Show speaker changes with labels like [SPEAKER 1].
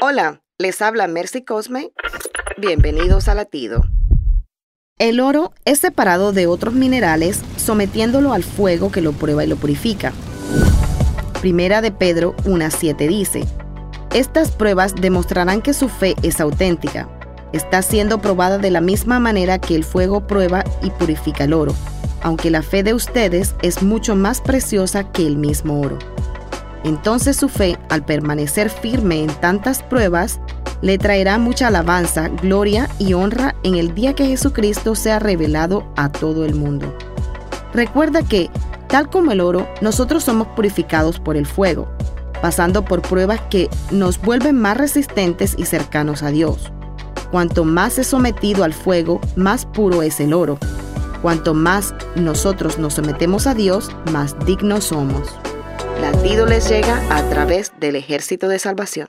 [SPEAKER 1] Hola, les habla Mercy Cosme. Bienvenidos a Latido. El oro es separado de otros minerales sometiéndolo al fuego que lo prueba y lo purifica. Primera de Pedro 1.7 dice, Estas pruebas demostrarán que su fe es auténtica. Está siendo probada de la misma manera que el fuego prueba y purifica el oro, aunque la fe de ustedes es mucho más preciosa que el mismo oro. Entonces su fe, al permanecer firme en tantas pruebas, le traerá mucha alabanza, gloria y honra en el día que Jesucristo sea revelado a todo el mundo. Recuerda que, tal como el oro, nosotros somos purificados por el fuego, pasando por pruebas que nos vuelven más resistentes y cercanos a Dios. Cuanto más es sometido al fuego, más puro es el oro. Cuanto más nosotros nos sometemos a Dios, más dignos somos. Latido les llega a través del ejército de salvación.